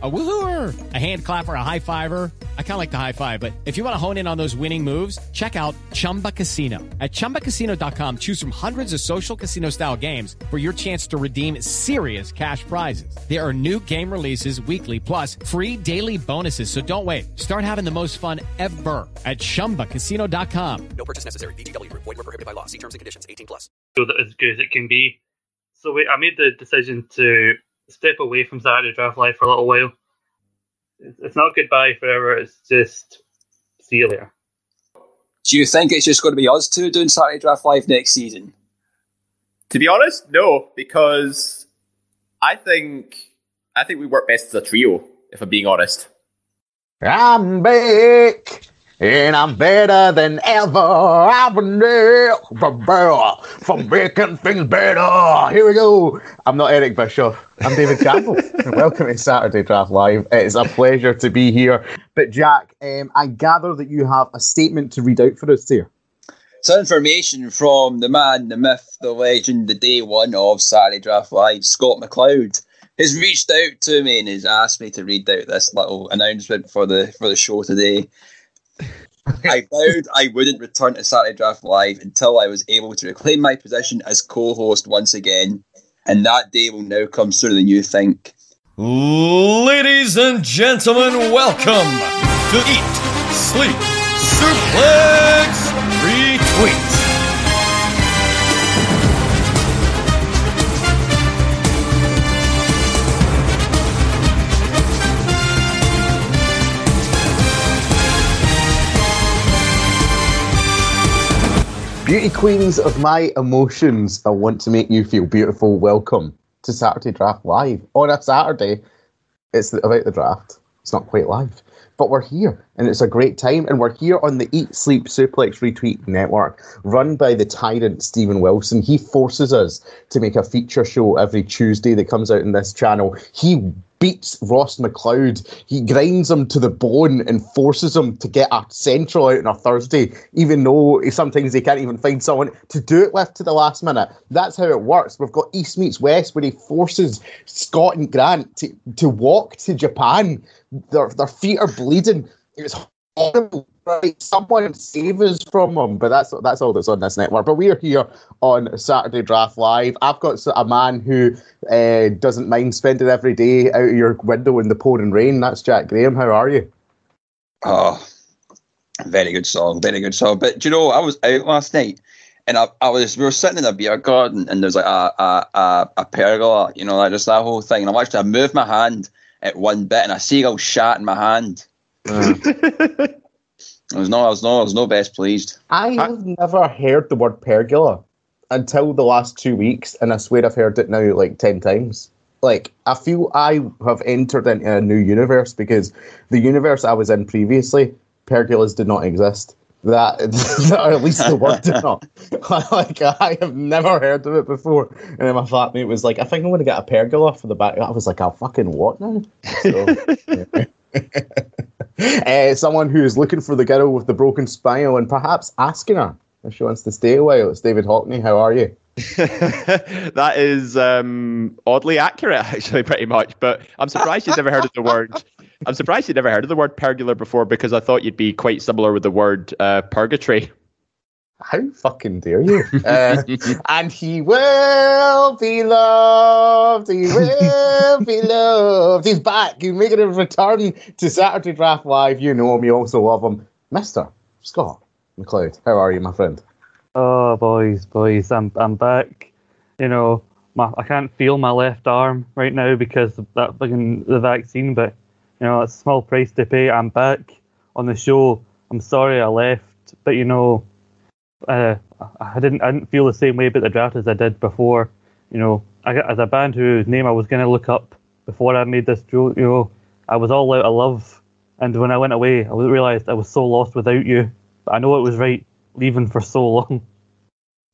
A woohooer, a hand clapper, a high fiver. I kind of like the high five, but if you want to hone in on those winning moves, check out Chumba Casino. At ChumbaCasino.com, choose from hundreds of social casino style games for your chance to redeem serious cash prizes. There are new game releases weekly, plus free daily bonuses. So don't wait. Start having the most fun ever at ChumbaCasino.com. No purchase necessary. VGW. Void were prohibited by law. See terms and conditions. 18 plus. as good as it can be. So we, I made the decision to step away from Saturday Draft Live for a little while. It's it's not goodbye forever. It's just see you later. Do you think it's just going to be us two doing Saturday Draft Live next season? To be honest, no, because I think I think we work best as a trio. If I'm being honest. I'm back, and I'm better than ever. I've been there for better, for making things better. Here we go. I'm not Eric Bischoff. I'm David Campbell. and welcome to Saturday Draft Live. It's a pleasure to be here. But Jack, um, I gather that you have a statement to read out for us here. Some information from the man, the myth, the legend, the day one of Saturday Draft Live, Scott McLeod, has reached out to me and has asked me to read out this little announcement for the for the show today. I vowed I wouldn't return to Saturday Draft Live until I was able to reclaim my position as co-host once again, and that day will now come sooner than you think. Ladies and gentlemen, welcome to Eat, Sleep, Suplex, Retweet. Beauty queens of my emotions, I want to make you feel beautiful. Welcome to Saturday Draft Live. On a Saturday, it's about the draft. It's not quite live, but we're here and it's a great time. And we're here on the Eat, Sleep, Suplex, Retweet network, run by the tyrant Stephen Wilson. He forces us to make a feature show every Tuesday that comes out in this channel. He beats Ross McLeod. He grinds him to the bone and forces him to get a central out on a Thursday, even though sometimes they can't even find someone to do it with to the last minute. That's how it works. We've got East meets West, where he forces Scott and Grant to, to walk to Japan. Their, their feet are bleeding. It's horrible. Right, someone save us from them, but that's that's all that's on this network. But we are here on Saturday Draft Live. I've got a man who uh, doesn't mind spending every day out of your window in the pouring rain. That's Jack Graham. How are you? Oh, very good song, very good song. But do you know, I was out last night and I, I was we were sitting in a beer garden and there's like a a, a, a pergola, you know, like just that whole thing. And I actually I moved my hand at one bit and I see a seagull shat in my hand. I was no, I was no, I was no best pleased. I have never heard the word pergola until the last two weeks, and I swear I've heard it now like ten times. Like I feel I have entered into a new universe because the universe I was in previously, pergolas did not exist. That, or at least the word did not. like I have never heard of it before. And then my flatmate was like, "I think I'm going to get a pergola for the back." I was like, "Oh fucking what now?" So, uh, someone who is looking for the girl with the broken spine and perhaps asking her if she wants to stay a while. It's David Hockney. How are you? that is um, oddly accurate, actually, pretty much. But I'm surprised you've never heard of the word. I'm surprised you'd never heard of the word pergola before because I thought you'd be quite similar with the word uh, purgatory. How fucking dare you? Uh, and he will be loved. He will be loved. He's back. He's making a return to Saturday Draft Live. You know him. You also love him. Mister Scott McLeod. How are you, my friend? Oh, boys, boys, I'm I'm back. You know, my I can't feel my left arm right now because of that fucking the vaccine, but you know, it's a small price to pay. I'm back on the show. I'm sorry I left, but you know, uh, I didn't I didn't feel the same way about the draft as I did before. You know, I, as a band whose name I was going to look up before I made this joke, you know, I was all out of love, and when I went away, I realized I was so lost without you. But I know it was right leaving for so long.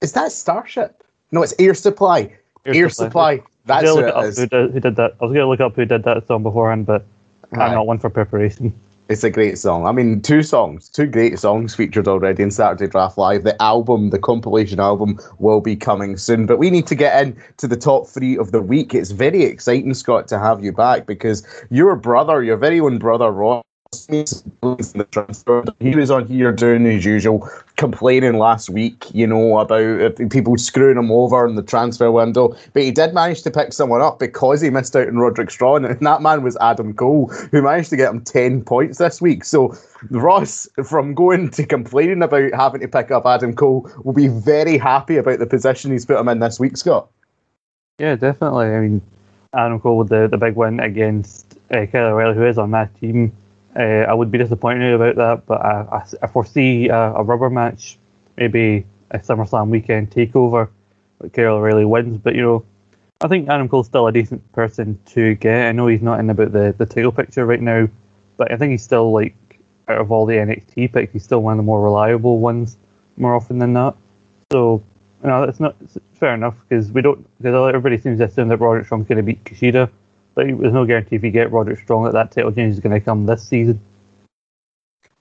Is that Starship? No, it's Air Supply. Air, Air Supply. Supply. That's who gonna it look up is. who did, who did that. I was going to look up who did that song beforehand, but. I'm not one for preparation. It's a great song. I mean, two songs, two great songs featured already in Saturday Draft Live. The album, the compilation album, will be coming soon. But we need to get in to the top three of the week. It's very exciting, Scott, to have you back because your brother, your very own brother, Ross, the transfer. He was on here doing his usual complaining last week, you know, about people screwing him over in the transfer window. But he did manage to pick someone up because he missed out on Roderick Strong, and that man was Adam Cole, who managed to get him 10 points this week. So Ross, from going to complaining about having to pick up Adam Cole, will be very happy about the position he's put him in this week, Scott. Yeah, definitely. I mean, Adam Cole with the, the big win against uh, Kyle O'Reilly, who is on that team. Uh, I would be disappointed about that, but I, I, I foresee a, a rubber match, maybe a SummerSlam weekend takeover, where Kelly really wins. But you know, I think Adam Cole's still a decent person to get. I know he's not in about the, the title picture right now, but I think he's still like out of all the NXT picks, he's still one of the more reliable ones more often than not. So you know, that's not fair enough because we don't because everybody seems to assume that Roderick Strong's going to beat Kushida, but there's no guarantee if you get Roderick Strong that that title change is going to come this season.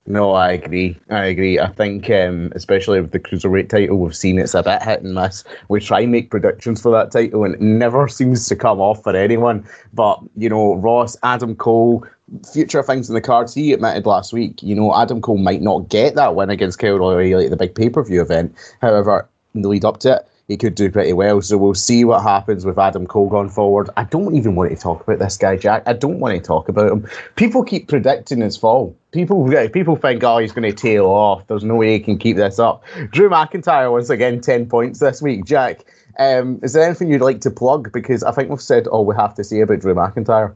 No, I agree. I agree. I think, um, especially with the cruiserweight title, we've seen it's a bit hit and miss. We try and make predictions for that title, and it never seems to come off for anyone. But you know, Ross, Adam Cole, future things in the cards. He admitted last week, you know, Adam Cole might not get that win against Kyle O'Reilly at the big pay per view event. However, in the lead up to it, he could do pretty well. So we'll see what happens with Adam Cole going forward. I don't even want to talk about this guy, Jack. I don't want to talk about him. People keep predicting his fall. People people think, oh, he's going to tail off. There's no way he can keep this up. Drew McIntyre once again ten points this week. Jack, um, is there anything you'd like to plug? Because I think we've said all we have to say about Drew McIntyre.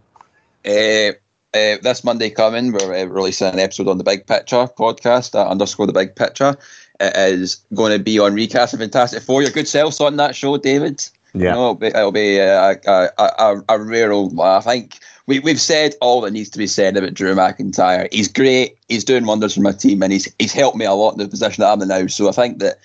Uh, uh, this Monday coming, we're uh, releasing an episode on the Big Picture podcast at underscore the Big Picture. It is going to be on recast of Fantastic Four. Your good self on that show, David. Yeah. You know, it'll be, it'll be uh, a, a, a, a rare old laugh. I think we, we've said all that needs to be said about Drew McIntyre. He's great. He's doing wonders for my team, and he's he's helped me a lot in the position that I'm in now. So I think that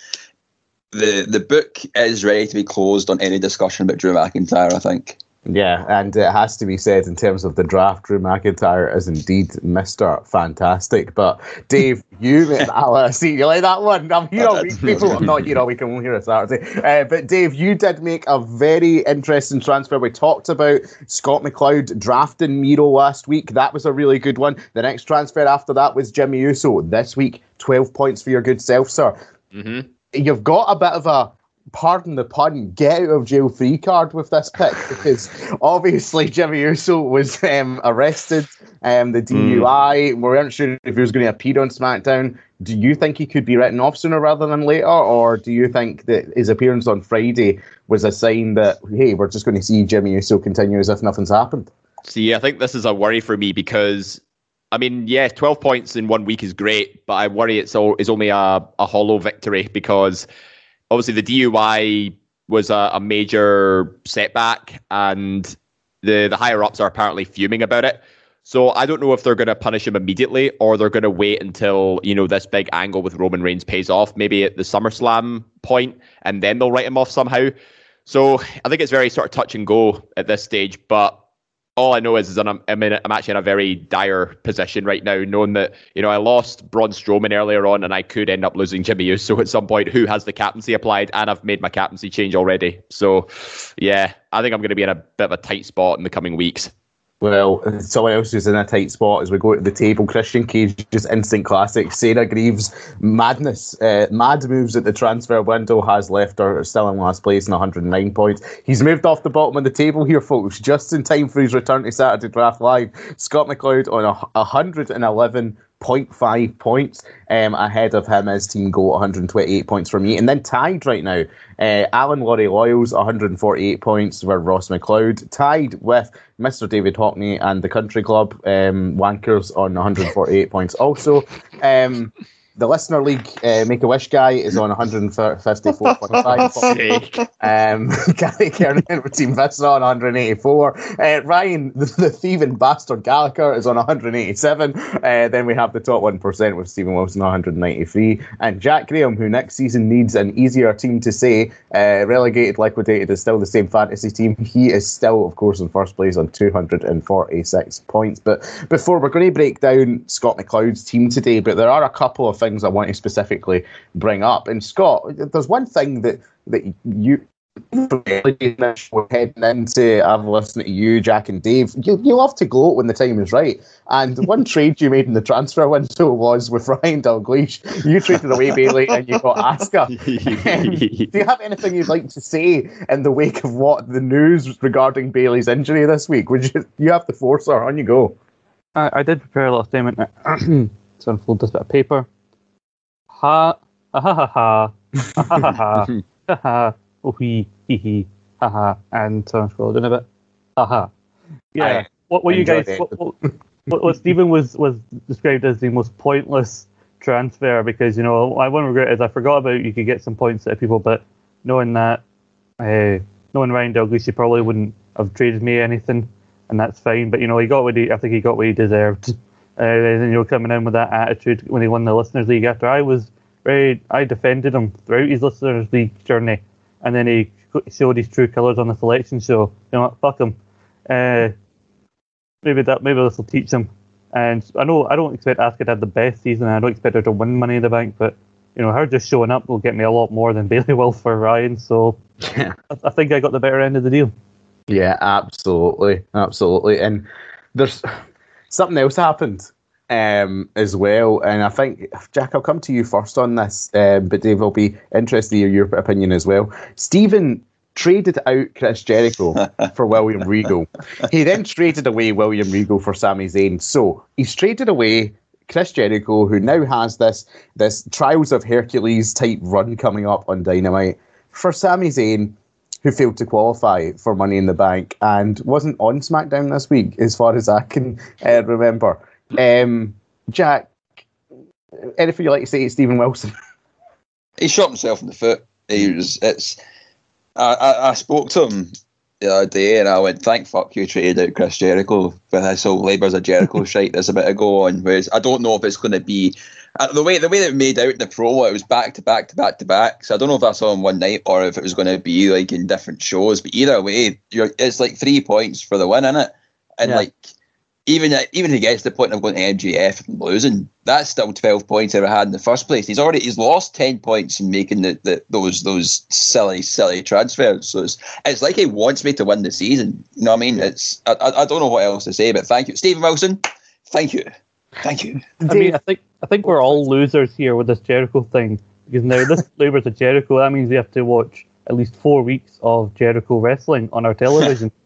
the the book is ready to be closed on any discussion about Drew McIntyre. I think. Yeah, and it has to be said in terms of the draft, Drew McIntyre is indeed Mr. Fantastic. But Dave, you, I see you like that one. I'm here all week, people. I'm not here all week, I'm here on Saturday. Uh, but Dave, you did make a very interesting transfer. We talked about Scott McLeod drafting Miro last week. That was a really good one. The next transfer after that was Jimmy Uso. This week, 12 points for your good self, sir. Mm-hmm. You've got a bit of a pardon the pun, get out of jail free card with this pick because obviously Jimmy Uso was um, arrested, um, the DUI. We weren't sure if he was going to appear on SmackDown. Do you think he could be written off sooner rather than later, or do you think that his appearance on Friday was a sign that hey, we're just going to see Jimmy Uso continue as if nothing's happened? See, I think this is a worry for me because, I mean, yeah, 12 points in one week is great, but I worry it's, all, it's only a, a hollow victory because obviously the DUI was a, a major setback and the, the higher ups are apparently fuming about it. So I don't know if they're going to punish him immediately or they're going to wait until, you know, this big angle with Roman Reigns pays off, maybe at the SummerSlam point, and then they'll write him off somehow. So I think it's very sort of touch and go at this stage, but all I know is, is that I'm, I'm, in, I'm actually in a very dire position right now, knowing that you know I lost Braun Strowman earlier on, and I could end up losing Jimmy Uso So at some point, who has the captaincy applied, and I've made my captaincy change already. So, yeah, I think I'm going to be in a bit of a tight spot in the coming weeks. Well, someone else who's in a tight spot as we go to the table. Christian Cage, just instant classic. Sarah Greaves, madness. Uh, mad moves at the transfer window has left her still in last place in 109 points. He's moved off the bottom of the table here, folks, just in time for his return to Saturday Draft Live. Scott McLeod on a 111.5 points um, ahead of him as team goal 128 points from me and then tied right now uh, Alan Laurie Loyals 148 points for Ross McLeod tied with Mr. David Hockney and the Country Club um, Wankers on 148 points also um, the listener league uh, Make a Wish guy is on 154.5. um, Gary Kernan with Team Vista on 184. Uh, Ryan, the, the thieving bastard Gallagher, is on 187. Uh, then we have the top 1% with Stephen Wilson on 193. And Jack Graham, who next season needs an easier team to say, uh, relegated, liquidated, is still the same fantasy team. He is still, of course, in first place on 246 points. But before we're going to break down Scott McLeod's team today, but there are a couple of things I want to specifically bring up. And Scott, there's one thing that that you we're heading into I've listened to you, Jack and Dave. You, you love to gloat when the time is right. And one trade you made in the transfer window was with Ryan Dalglish. You traded away Bayley and you got Asuka. Um, do you have anything you'd like to say in the wake of what the news regarding Bayley's injury this week? Would you you have the force or on you go? I, I did prepare a little statement. so unfold this bit of paper ha, ha ha ha, ha ha ha, ha ha, oh hee hee hee, ha ha, and turn I'm a bit. Ha ha. Yeah. What were you guys? What, what, what Stephen was was described as the most pointless transfer because you know I one regret is I forgot about you could get some points out of people, but knowing that, uh, knowing Ryan Douglas, he probably wouldn't have traded me anything, and that's fine. But you know he got what he I think he got what he deserved. Uh, and you know coming in with that attitude when he won the listeners league after I was very I defended him throughout his listeners league journey, and then he showed his true colours on the selection show. You know what? Fuck him. Uh, maybe that maybe this will teach him. And I know I don't expect Asuka to have the best season. I don't expect her to win Money in the Bank, but you know her just showing up will get me a lot more than Bayley will for Ryan. So I, I think I got the better end of the deal. Yeah, absolutely, absolutely. And there's something else happened um, as well, and I think Jack, I'll come to you first on this, um, but Dave, I'll be interested to hear your opinion as well. Stephen traded out Chris Jericho for William Regal. He then traded away William Regal for Sami Zayn. So he's traded away Chris Jericho, who now has this this Trials of Hercules type run coming up on Dynamite, for Sami Zayn, who failed to qualify for Money in the Bank and wasn't on SmackDown this week, as far as I can uh, remember. Um, Jack, anything you'd like to say to Stephen Wilson? he shot himself in the foot. He was. It's. I, I, I spoke to him the other day, and I went, "Thank fuck you traded out Chris Jericho for this whole Labours of Jericho shite." There's a bit of go on. Whereas I don't know if it's going to be uh, the way the way that it made out in the promo. It was back to back to back to back. So I don't know if that's on one night or if it was going to be like in different shows. But either way, you're, it's like three points for the win, is it? And Yeah. like even even if he gets to the point of going to MJF and losing, that's still twelve points ever had in the first place. He's already he's lost ten points in making the, the those those silly silly transfers. So it's it's like he wants me to win the season. You know what I mean? It's I, I I don't know what else to say, but thank you, Stephen Wilson. Thank you, thank you. I mean, I think I think we're all losers here with this Jericho thing because now this Labours of Jericho. That means we have to watch at least four weeks of Jericho wrestling on our television.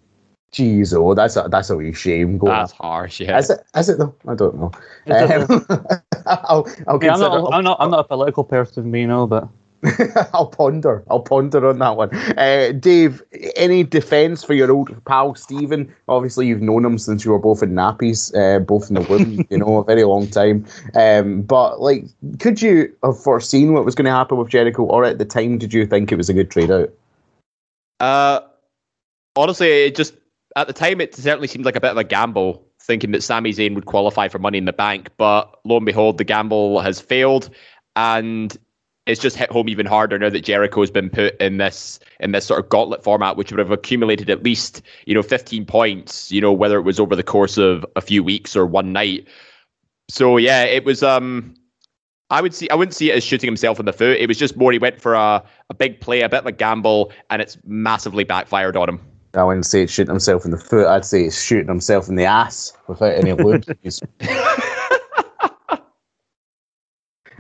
Jeez, oh, that's a that's a wee shame. Going That's harsh, yeah. Is it? Is it though? I don't know. Is Um, I'll I'll Yeah, I'm, not, I'm not. I'm not a political person, you know, but I'll ponder. I'll ponder on that one. Uh, Dave, any defence for your old pal Stephen? Obviously, you've known him since you were both in nappies, uh, both in the womb. you know, a very long time. Um, but like, could you have foreseen what was going to happen with Jericho, or at the time, did you think it was a good trade out? Uh, honestly, it just at the time it certainly seemed like a bit of a gamble, thinking that Sami Zayn would qualify for Money in the Bank. But lo and behold, the gamble has failed, and it's just hit home even harder now that Jericho has been put in this in this sort of gauntlet format, which would have accumulated at least you know 15 points. You know whether it was over the course of a few weeks or one night. So yeah, it was. um I would see. I wouldn't see it as shooting himself in the foot. It was just more he went for a, a big play, a bit of a gamble, and it's massively backfired on him. I wouldn't say it's shooting himself in the foot. I'd say it's shooting himself in the ass without any lube.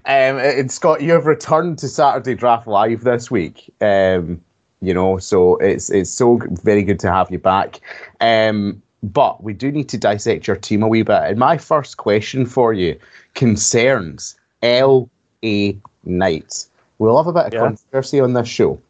Um, and Scott, you have returned to Saturday Draft Live this week. Um, you know, so it's it's so very good to have you back. Um, but we do need to dissect your team a wee bit. And my first question for you concerns L.A. Knight. We love a bit of Yeah. controversy on this show.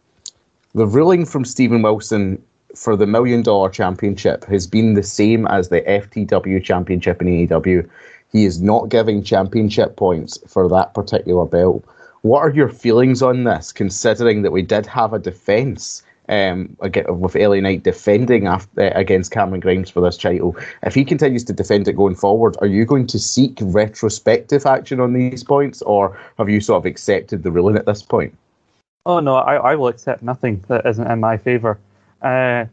The ruling from Stephen Wilson for the million dollar championship has been the same as the FTW championship in AEW. He is not giving championship points for that particular belt. What are your feelings on this, considering that we did have a defence um, with LA Knight defending after, uh, against Cameron Grimes for this title? If he continues to defend it going forward, are you going to seek retrospective action on these points, or have you sort of accepted the ruling at this point? Oh no, I, I will accept nothing that isn't in my favour. Uh,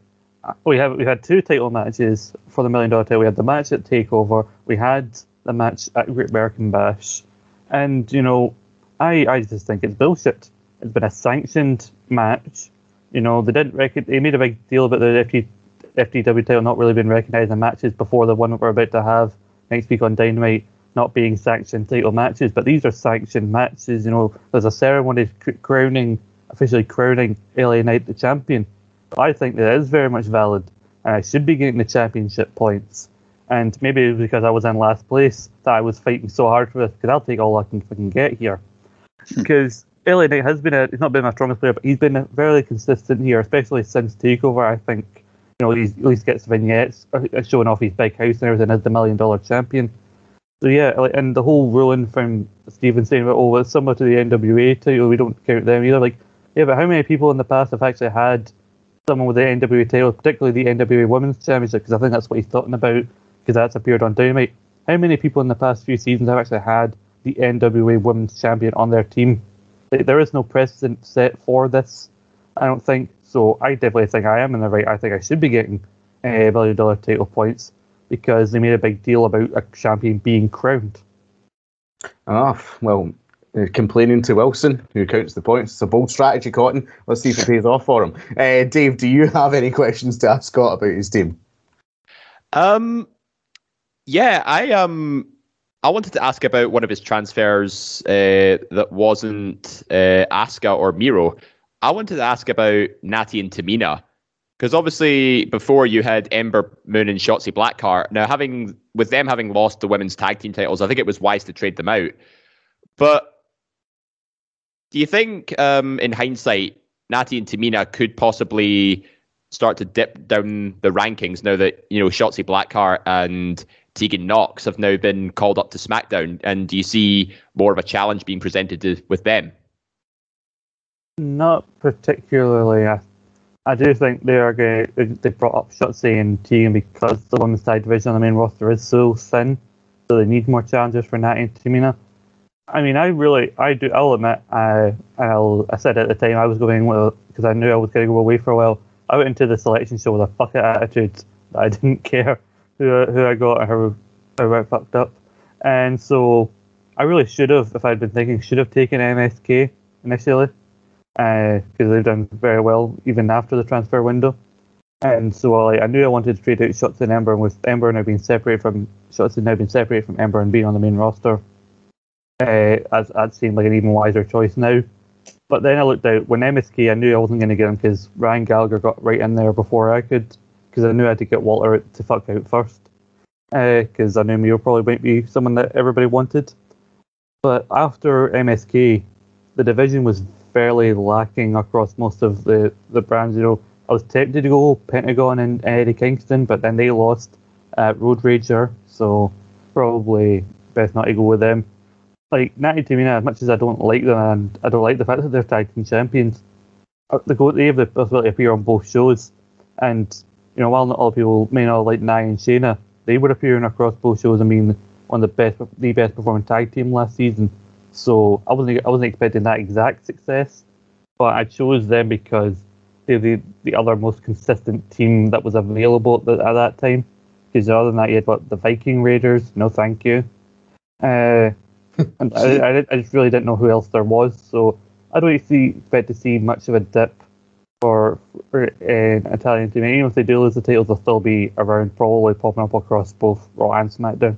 we have we had two title matches for the Million Dollar Title. We had the match at Takeover. We had the match at Great American Bash, and you know I, I just think it's bullshit. It's been a sanctioned match. You know, they didn't rec- they made a big deal about the FT, FTW title not really being recognised in matches before the one that we're about to have next week on Dynamite not being sanctioned title matches, but these are sanctioned matches. You know, there's a ceremony crowning, officially crowning LA Knight the champion. But I think that is very much valid, and I should be getting the championship points. And maybe because I was in last place that I was fighting so hard for this, because I'll take all I can fucking get here. Hmm. because LA Knight has been a he's not been my strongest player, but he's been very consistent here, especially since Takeover. I think you know he at least gets vignettes uh, showing off his big house and everything as the million dollar champion. So yeah, and the whole ruling from Steven saying, "Oh, it's similar to the NWA title. We don't count them either." Like, yeah, but how many people in the past have actually had someone with the NWA title, particularly the NWA Women's Championship? Because I think that's what he's talking about, because that's appeared on Dynamite. How many people in the past few seasons have actually had the NWA Women's Champion on their team. Like, There is no precedent set for this, I don't think. So I definitely think I am in the right. I think I should be getting a uh, million dollar title points because they made a big deal about a champion being crowned. Ah, well, uh, complaining to Wilson, who counts the points. It's a bold strategy, Cotton. Let's see if it pays off for him. Uh, Dave, do you have any questions to ask Scott about his team? Um, yeah, I um, I wanted to ask about one of his transfers uh, that wasn't uh, or Miro. I wanted to ask about Natty and Tamina. Because obviously, before you had Ember Moon and Shotzi Blackheart. Now, having with them having lost the women's tag team titles, I think it was wise to trade them out. But do you think, um, in hindsight, Natty and Tamina could possibly start to dip down the rankings now that you know Shotzi Blackheart and Tegan Nox have now been called up to SmackDown, and do you see more of a challenge being presented to, with them? Not particularly. I, I do think they are going. They brought up Shotzi and Tegan because the women's side division on the main roster is so thin, so they need more challenges for Natty and Tamina. I mean, I really, I do. I'll admit, I, I'll, I said at the time I was going well because I knew I was going to go away for a while. I went into the selection show with a fuck attitude that I didn't care who who I got how, how I fucked up. And so I really should have, if I'd been thinking, should have taken MSK initially because uh, they've done very well even after the transfer window. And so like, I knew I wanted to trade out Shots and Ember, and with Ember now being separated from Shotzi now being separated from Ember and being on the main roster, uh, as that seemed like an even wiser choice now. But then I looked out when MSK, I knew I wasn't going to get him because Ryan Gallagher got right in there before I could because I knew I had to get Walter to fuck out first. Because uh, I knew Miro probably might be someone that everybody wanted. But after MSK, the division was fairly lacking across most of the, the brands. You know, I was tempted to go Pentagon and Eddie Kingston, but then they lost at Road Rager, so probably best not to go with them. Like Natty Tamina, as much as I don't like them and I don't like the fact that they're tag team champions, uh, they go they have the possibility to appear on both shows, and you know, while not all people may not like Nia and Shayna, they were appearing across both shows. I mean, one of the best, the best performing tag team last season. So I wasn't, I wasn't expecting that exact success, but I chose them because they're the, the other most consistent team that was available at, the, at that time. Because other than that, you had what the Viking Raiders. No, thank you. Uh, and I, I, I, just really didn't know who else there was. So I don't see, expect to see much of a dip for, for uh, Italian team. Even if they do lose the titles, they'll still be around, probably popping up across both Raw and SmackDown.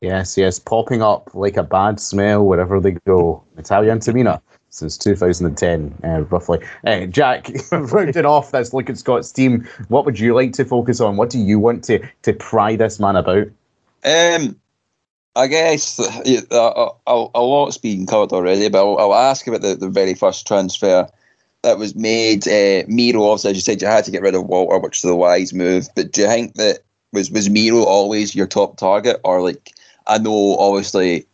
Yes, yes, popping up like a bad smell wherever they go. Italian Tamina since 2010, uh, roughly. Uh, Jack, rounding off this look at Scott's team, what would you like to focus on? What do you want to, to pry this man about? Um, I guess uh, a, a, a lot's been covered already, but I'll, I'll ask about the, the very first transfer that was made. Uh, Miro, obviously, as you said, you had to get rid of Walter, which is the wise move. But do you think that was was Miro always your top target, or like I know obviously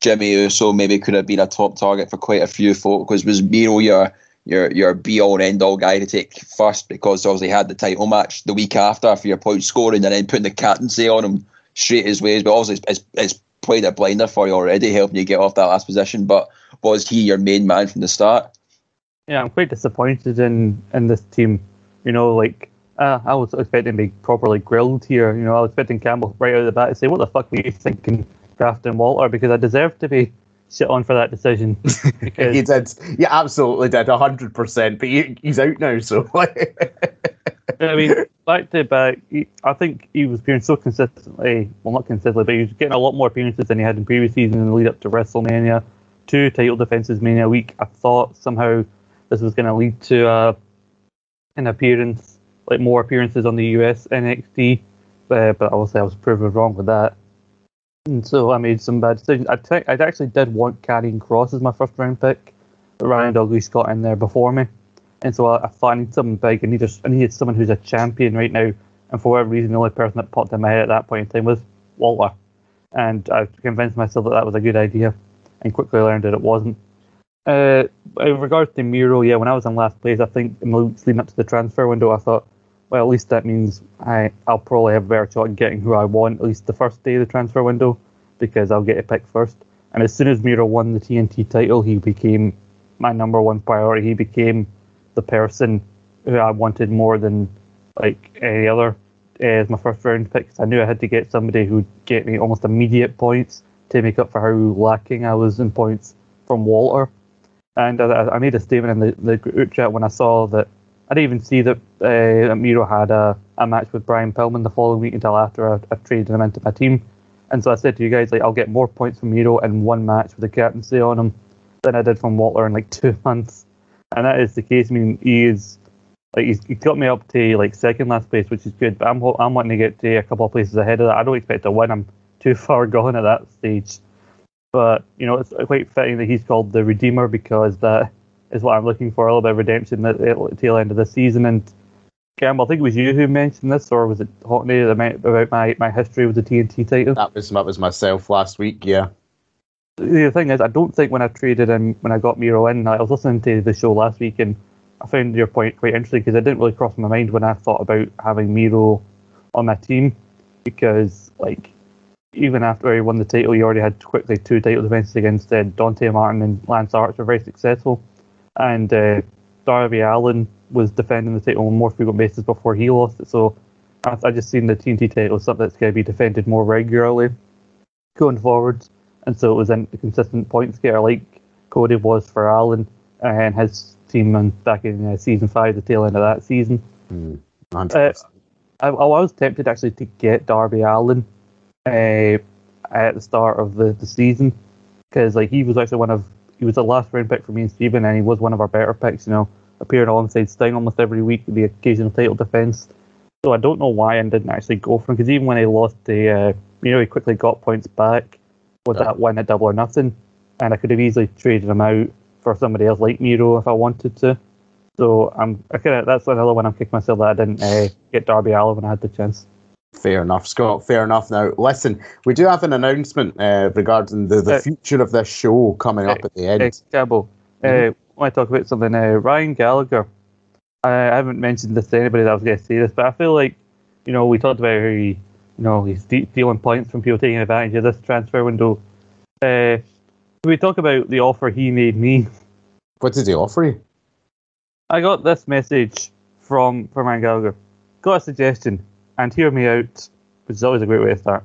Jimmy Uso maybe could have been a top target for quite a few folk because was Miro your your your be all and end all guy to take first because obviously he had the title match the week after for your point scoring and then putting the captaincy on him straight his ways. But obviously it's, it's, it's played a blinder for you already, helping you get off that last position. But was he your main man from the start? Yeah, I'm quite disappointed in in this team. You know, like uh, I was expecting to be properly grilled here. You know, I was expecting Campbell right out of the bat to say, "What the fuck were you thinking, drafting Walter?" Because I deserve to be shit on for that decision. Because he did. Yeah, absolutely did. hundred percent. But he, he's out now, so I mean, back to back, he, I think he was appearing so consistently. Well, not consistently, but he was getting a lot more appearances than he had in previous seasons in the lead up to WrestleMania. Two title defenses mania week. I thought somehow this was going to lead to uh, an appearance, like more appearances on the US NXT, uh, but obviously I was proven wrong with that. And so I made some bad decisions. I actually did want Karrion Kross as my first round pick, but Ryan Douglas got in there before me, and so I, I thought I need something big. I needed I needed someone who's a champion right now, and for whatever reason, the only person that popped in my head at that point in time was Walter, and I convinced myself that that was a good idea, and quickly learned that it wasn't. Uh, in regards to Miro, yeah, when I was in last place, I think in the leading up to the transfer window, I thought, well, at least that means I, I'll probably have a better shot at getting who I want, at least the first day of the transfer window, because I'll get a pick first. And as soon as Miro won the TNT title, he became my number one priority. He became the person who I wanted more than like any other uh, as my first round pick. I knew I had to get somebody who'd get me almost immediate points to make up for how lacking I was in points from Walter. And I, I made a statement in the, the group chat when I saw that I didn't even see that, uh, that Miro had a, a match with Brian Pillman the following week until after I, I traded him into my team. And so I said to you guys, like, I'll get more points from Miro in one match with the captaincy on him than I did from Walter in like two months. And that is the case. I mean, he is like he's, he got me up to like second last place, which is good. But I'm I'm wanting to get to a couple of places ahead of that. I don't expect to win. I'm too far gone at that stage. But you know, it's quite fitting that he's called the Redeemer because that is what I'm looking for—a little bit of redemption at the tail end of the season. And Campbell, I think it was you who mentioned this, or was it Hockney about my, my history with the TNT title? that was that was myself last week. Yeah, the thing is, I don't think when I traded in, when I got Miro in, I was listening to the show last week and I found your point quite interesting because it didn't really cross my mind when I thought about having Miro on my team because, like, even after he won the title, he already had quickly two title defenses against uh, Dante Martin and Lance Archer, were very successful. And uh, Darby Allin was defending the title on more frequent basis before he lost it. So I, I just seen the TNT title as something that's going to be defended more regularly going forward. And so it was a consistent points getter like Cody was for Allen and his team back in uh, season five, the tail end of that season. Uh, I, I was tempted actually to get Darby Allin uh, at the start of the, the season because like he was actually one of he was the last round pick for me and Steven and he was one of our better picks. You know, appearing alongside Sting almost every week with the occasional title defense. So I don't know why I didn't actually go for him because even when he lost the, uh, you know, he quickly got points back with Yeah. that win at double or nothing, and I could have easily traded him out for somebody else like Miro if I wanted to. So I'm, I kinda, that's another one I'm kicking myself that I didn't uh, get Darby Allin when I had the chance. Fair enough, Scott. Fair enough. Now, listen, we do have an announcement uh, regarding the, the Uh, future of this show coming up at the end. Uh, Campbell, uh, I want to talk about something. Uh, Ryan Gallagher. I, I haven't mentioned this to anybody that I was going to say this, but I feel like, you know, we talked about how he, you know, he's stealing points from people taking advantage of this transfer window. Uh, can we talk about the offer he made me? What did he offer you? I got this message from from Ryan Gallagher. Got a suggestion, and hear me out, which is always a great way to start.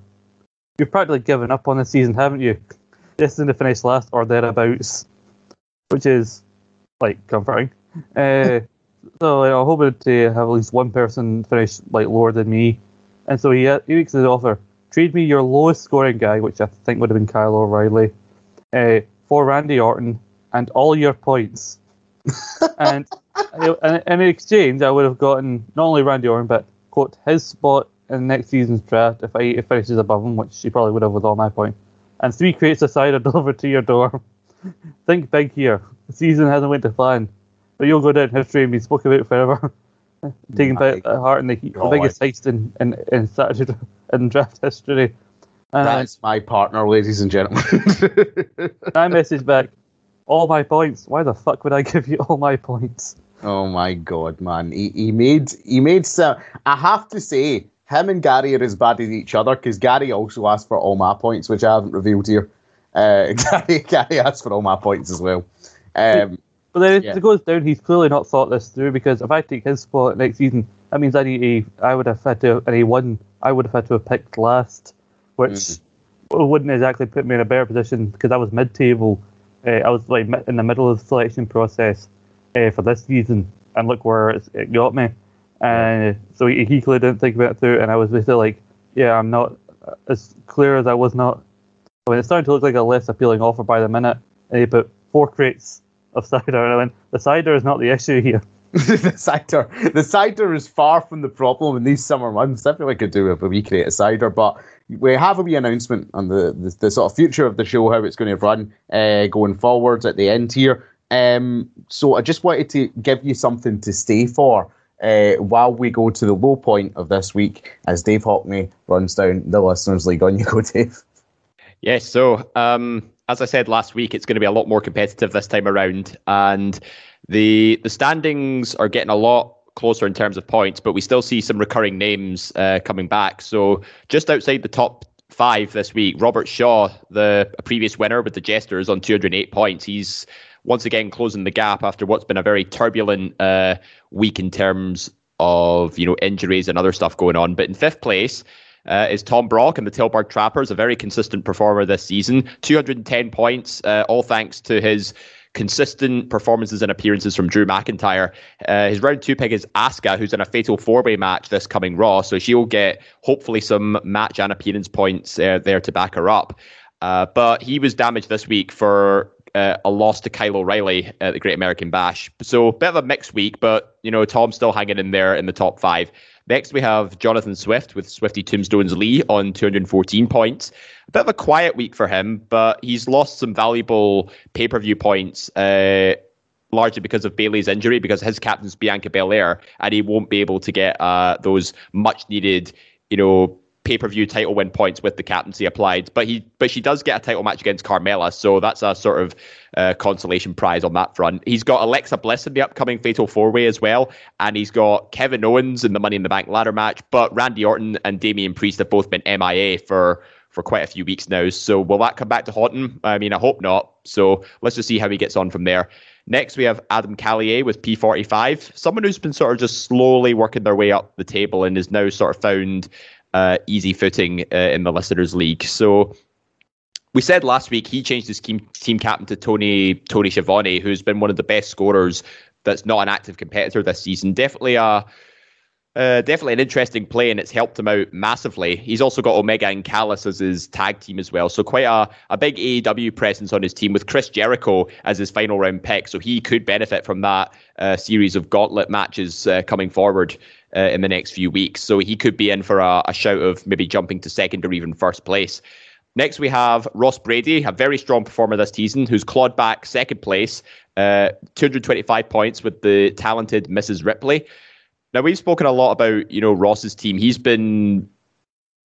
You've practically given up on the season, haven't you? Destined the finish last or thereabouts, which is like comforting. Uh, so know, I'm hoping to have at least one person finish like lower than me, and so he he makes his offer: trade me your lowest scoring guy, which I think would have been Kyle O'Reilly, uh, for Randy Orton and all your points. and and in exchange, I would have gotten not only Randy Orton, but quote his spot in next season's draft if I if finishes above him, which he probably would have with all my points. And three crates of cider delivered to your door. Think big here. The season hasn't went to plan, but you'll go down history and be spoken about forever. Taking mm, My bit at heart in the, the biggest heist in in, in Saturday in draft history. That's my partner, ladies and gentlemen. I messaged back, all my points. Why the fuck would I give you all my points? Oh my god, man! He, he made he made some. I have to say, him and Gary are as bad as each other because Gary also asked for all my points, which I haven't revealed here. Uh, Gary, Gary asked for all my points as well. Um, But then Yeah. it goes down, he's clearly not thought this through because if I take his spot next season, that means I need a, I would have had to, and he won, I would have had to have picked last, which Mm-hmm. wouldn't exactly put me in a better position because I was mid table. Uh, I was like in the middle of the selection process uh, for this season, and look where it's, it got me. And so he, he clearly didn't think about it through, and I was basically like, yeah, I'm not as clear as I was not. I mean, it's starting to look like a less appealing offer by the minute. And he put four crates of cider, and I went, the cider is not the issue here. the cider, the cider is far from the problem in these summer months. I feel like I could do with a wee crate of cider, but we have a wee announcement on the, the, the sort of future of the show, how it's going to run uh, going forwards at the end here. Um, so I just wanted to give you something to stay for uh, while we go to the low point of this week as Dave Hockney runs down the Listeners League. On you go, Dave. Yes. So, um, as I said last week, it's going to be a lot more competitive this time around, and the the standings are getting a lot closer in terms of points, but we still see some recurring names uh, coming back. So, just outside the top five this week, Robert Shaw, the previous winner with the Jesters, on 208 points. He's once again closing the gap after what's been a very turbulent uh, week in terms of you know injuries and other stuff going on. But in fifth place uh, is Tom Brock and the Tilburg Trappers, a very consistent performer this season. 210 points, uh, all thanks to his consistent performances and appearances from Drew McIntyre. Uh, his round two pick is Asuka, who's in a fatal four way match this coming Raw, so she'll get hopefully some match and appearance points uh, there to back her up. Uh, but he was damaged this week for uh, a loss to Kyle O'Reilly at the Great American Bash. So a bit of a mixed week, but you know Tom's still hanging in there in the top five. Next, we have Jonathan Swift with Swifty Tombstones Lee on 214 points. A bit of a quiet week for him, but he's lost some valuable pay per view points. Uh, largely because of Bayley's injury, because his captain's Bianca Belair, and he won't be able to get uh, those much needed, you know, pay per view title win points with the captaincy applied. But he, but she does get a title match against Carmella, so that's a sort of uh, consolation prize on that front. He's got Alexa Bliss in the upcoming Fatal Four Way as well, and he's got Kevin Owens in the Money in the Bank ladder match. But Randy Orton and Damian Priest have both been MIA for for quite a few weeks now. So will that come back to haunt him? I mean, I hope not. So let's just see how he gets on from there. Next, we have Adam Callier with P45, someone who's been sort of just slowly working their way up the table and is now sort of found uh, easy footing uh, in the Listeners League. So we said last week he changed his team, team captain to Tony Tony Schiavone, who's been one of the best scorers that's not an active competitor this season. Definitely a uh, definitely an interesting play, and it's helped him out massively. He's also got Omega and Callis as his tag team as well, so quite a, a big AEW presence on his team with Chris Jericho as his final round pick. So he could benefit from that uh, series of gauntlet matches uh, coming forward uh, in the next few weeks. So he could be in for a, a shout of maybe jumping to second or even first place. Next, we have Ross Brady, a very strong performer this season, who's clawed back second place, uh, 225 points with the talented Mrs. Ripley. Now we've spoken a lot about you know Ross's team. He's been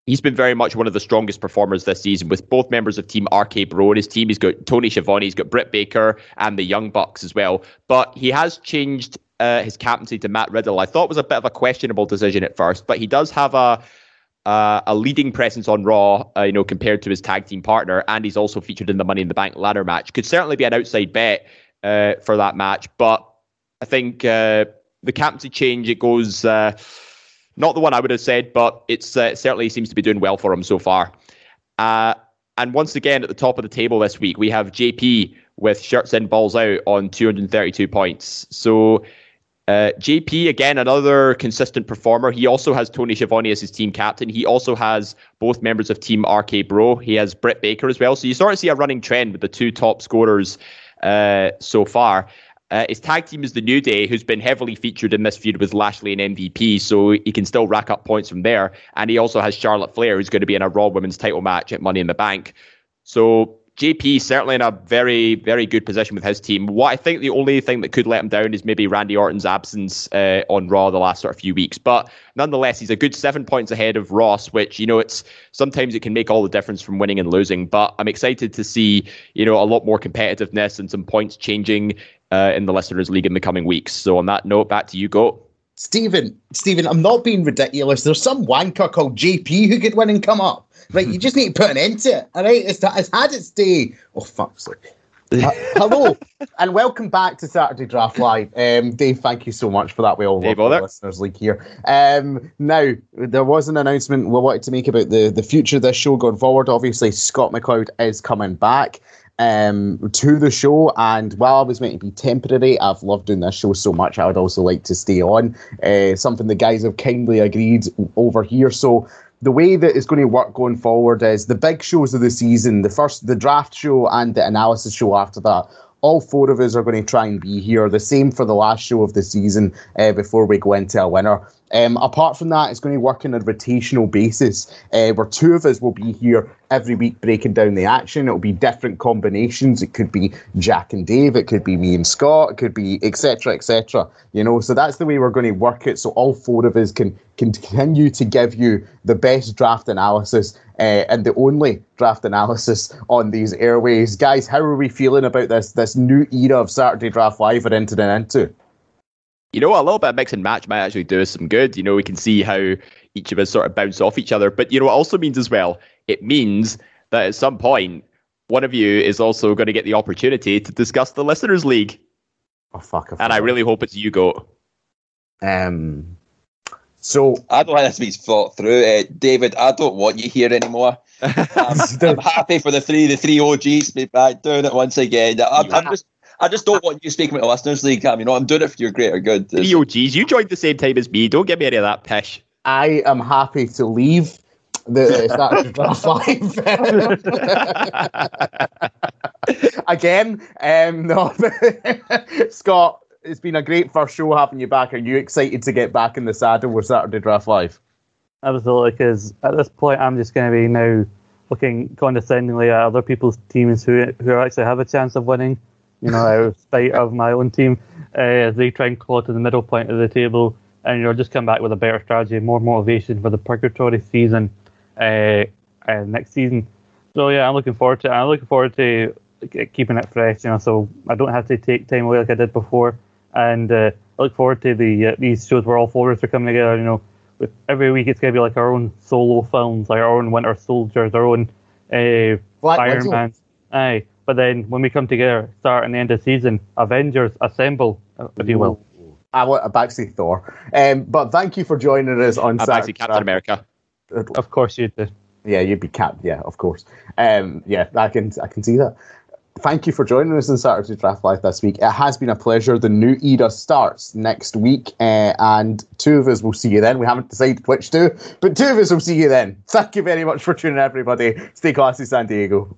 he's been very much one of the strongest performers this season with both members of Team RK Bro in his team. He's got Tony Schiavone, he's got Britt Baker, and the Young Bucks as well. But he has changed uh, his captaincy to Matt Riddle. I thought was a bit of a questionable decision at first, but he does have a uh, a leading presence on Raw, uh, you know, compared to his tag team partner, and he's also featured in the Money in the Bank ladder match. Could certainly be an outside bet uh, for that match, but I think uh, the captaincy change it goes uh, not the one I would have said, but it's uh, it certainly seems to be doing well for him so far. Uh, and once again, at the top of the table this week, we have JP with shirts in, balls out on 232 points. So uh, JP, again, another consistent performer. He also has Tony Schiavone as his team captain. He also has both members of Team RK Bro. He has Britt Baker as well. So you sort of see a running trend with the two top scorers uh, so far. Uh, his tag team is the New Day, who's been heavily featured in this feud with Lashley and MVP, so he can still rack up points from there. And he also has Charlotte Flair, who's going to be in a Raw Women's title match at Money in the Bank. So JP certainly in a very, very good position with his team. What I think the only thing that could let him down is maybe Randy Orton's absence uh, on Raw the last sort of few weeks. But nonetheless, he's a good seven points ahead of Ross, which you know it's sometimes it can make all the difference from winning and losing. But I'm excited to see you know a lot more competitiveness and some points changing uh, in the listeners' league in the coming weeks. So on that note, back to you, go. Stephen, Stephen, I'm not being ridiculous. There's some wanker called JP who could win and come up. Right, you just need to put an end to it. All right, it's, it's had its day. Oh, fuck's sake. Uh, hello and welcome back to Saturday Draft Live. Um, Dave, thank you so much for that. We all love the listeners league here. Um, now there was an announcement we wanted to make about the the future of this show going forward. Obviously, Scott McLeod is coming back um, to the show. And while I was meant to be temporary, I've loved doing this show so much. I would also like to stay on. Uh, something the guys have kindly agreed over here. So the way that it's going to work going forward is the big shows of the season, the first, the draft show, and the analysis show after that. All four of us are going to try and be here. The same for the last show of the season uh, before we go into a winner. Um, apart from that, it's going to work on a rotational basis uh, where two of us will be here every week breaking down the action. It'll be different combinations. It could be Jack and Dave. It could be me and Scott. It could be etc. etc. You know, so that's the way we're going to work it. So all four of us can continue to give you the best draft analysis uh, and the only draft analysis on these airways, guys. How are we feeling about this this new era of Saturday Draft Live we're entering into? You know, a little bit of mix and match might actually do us some good. You know, we can see how each of us sort of bounce off each other. But you know, it also means as well, it means that at some point, one of you is also going to get the opportunity to discuss the listeners' league. Oh fuck! And I really hope it's you go. Um. So I don't have this thought through, uh, David. I don't want you here anymore. I'm, I'm, happy for the three, the three OGs to be back doing it once again. I'm, I'm just I just don't want you speaking with the listeners league, Cam. You know, I'm doing it for your greater good. The OGs, you joined the same time as me. Don't give me any of that pish. I am happy to leave the Saturday Draft Live. Again, um, no, Scott, it's been a great first show having you back. Are you excited to get back in the saddle with Saturday Draft Live? Absolutely, because at this point, I'm just going to be now looking condescendingly at other people's teams who who actually have a chance of winning you know, out of spite of my own team, uh, they try and claw to the middle point of the table, and you know, just come back with a better strategy, more motivation for the purgatory season uh, uh, next season. So yeah, I'm looking forward to. It. I'm looking forward to keeping it fresh, you know, so I don't have to take time away like I did before, and uh, I look forward to the uh, these shows where all four of us are coming together. You know, with every week it's gonna be like our own solo films, like our own Winter Soldiers, our own uh, Iron Man. Aye, but then when we come together, start and end of season, Avengers assemble, if you will. I want a backseat Thor. Um, but thank you for joining us on a Saturday. Captain America. Of course you did. Yeah, you'd be Cap. Yeah, of course. Um, yeah, I can I can see that. Thank you for joining us in Saturday Draft Live this week. It has been a pleasure. The new era starts next week, uh, and two of us will see you then. We haven't decided which two, but two of us will see you then. Thank you very much for tuning in, everybody. Stay classy, San Diego.